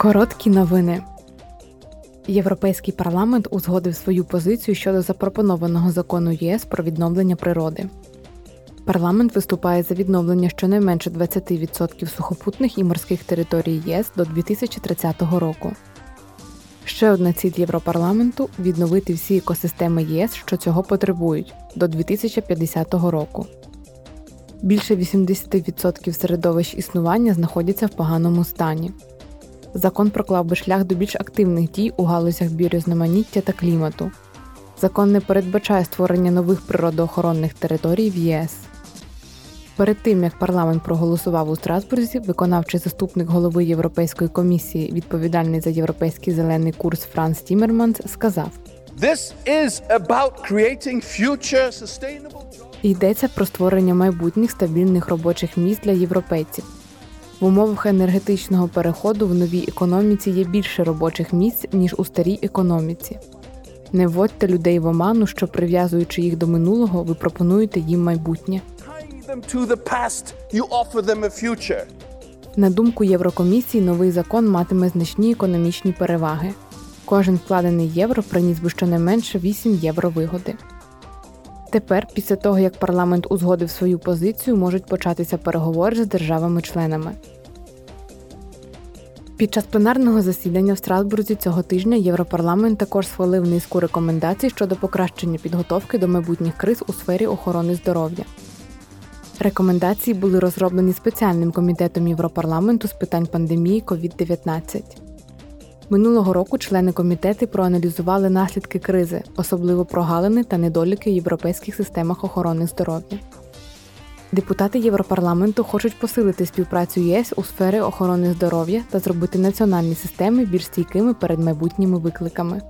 Короткі новини. Європейський парламент узгодив свою позицію щодо запропонованого закону ЄС про відновлення природи. Парламент виступає за відновлення щонайменше 20% сухопутних і морських територій ЄС до 2030 року. Ще одна ціль Європарламенту відновити всі екосистеми ЄС, що цього потребують, до 2050 року. Більше 80% середовищ існування знаходяться в поганому стані. Закон проклав би шлях до більш активних дій у галузях біорізноманіття та клімату. Закон не передбачає створення нових природоохоронних територій в ЄС. Перед тим як парламент проголосував у Страсбурзі, виконавчий заступник голови Європейської комісії, відповідальний за європейський зелений курс Франс Тімерманс, сказав: This is about creating future sustainable jobs. Йдеться про створення майбутніх стабільних робочих місць для європейців. В умовах енергетичного переходу в новій економіці є більше робочих місць, ніж у старій економіці. Не вводьте людей в оману, що прив'язуючи їх до минулого, ви пропонуєте їм майбутнє. На думку Єврокомісії, новий закон матиме значні економічні переваги. Кожен вкладений євро приніс би щонайменше 8 євро вигоди. Тепер, після того як парламент узгодив свою позицію, можуть початися переговори з державами-членами. Під час пленарного засідання в Страсбурзі цього тижня Європарламент також схвалив низку рекомендацій щодо покращення підготовки до майбутніх криз у сфері охорони здоров'я. Рекомендації були розроблені спеціальним комітетом Європарламенту з питань пандемії COVID-19. Минулого року члени комітети проаналізували наслідки кризи, особливо прогалини та недоліки в європейських системах охорони здоров'я. Депутати Європарламенту хочуть посилити співпрацю ЄС у сфері охорони здоров'я та зробити національні системи більш стійкими перед майбутніми викликами.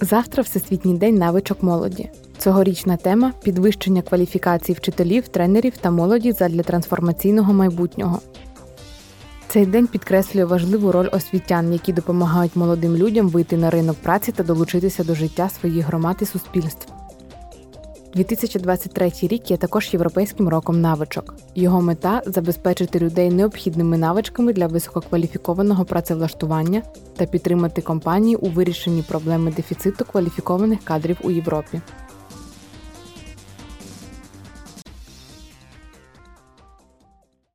Завтра Всесвітній день навичок молоді. Цьогорічна тема підвищення кваліфікацій вчителів, тренерів та молоді задля трансформаційного майбутнього. Цей день підкреслює важливу роль освітян, які допомагають молодим людям вийти на ринок праці та долучитися до життя своїх громад і суспільств. 2023 рік є також європейським роком навичок. Його мета забезпечити людей необхідними навичками для висококваліфікованого працевлаштування та підтримати компанії у вирішенні проблеми дефіциту кваліфікованих кадрів у Європі.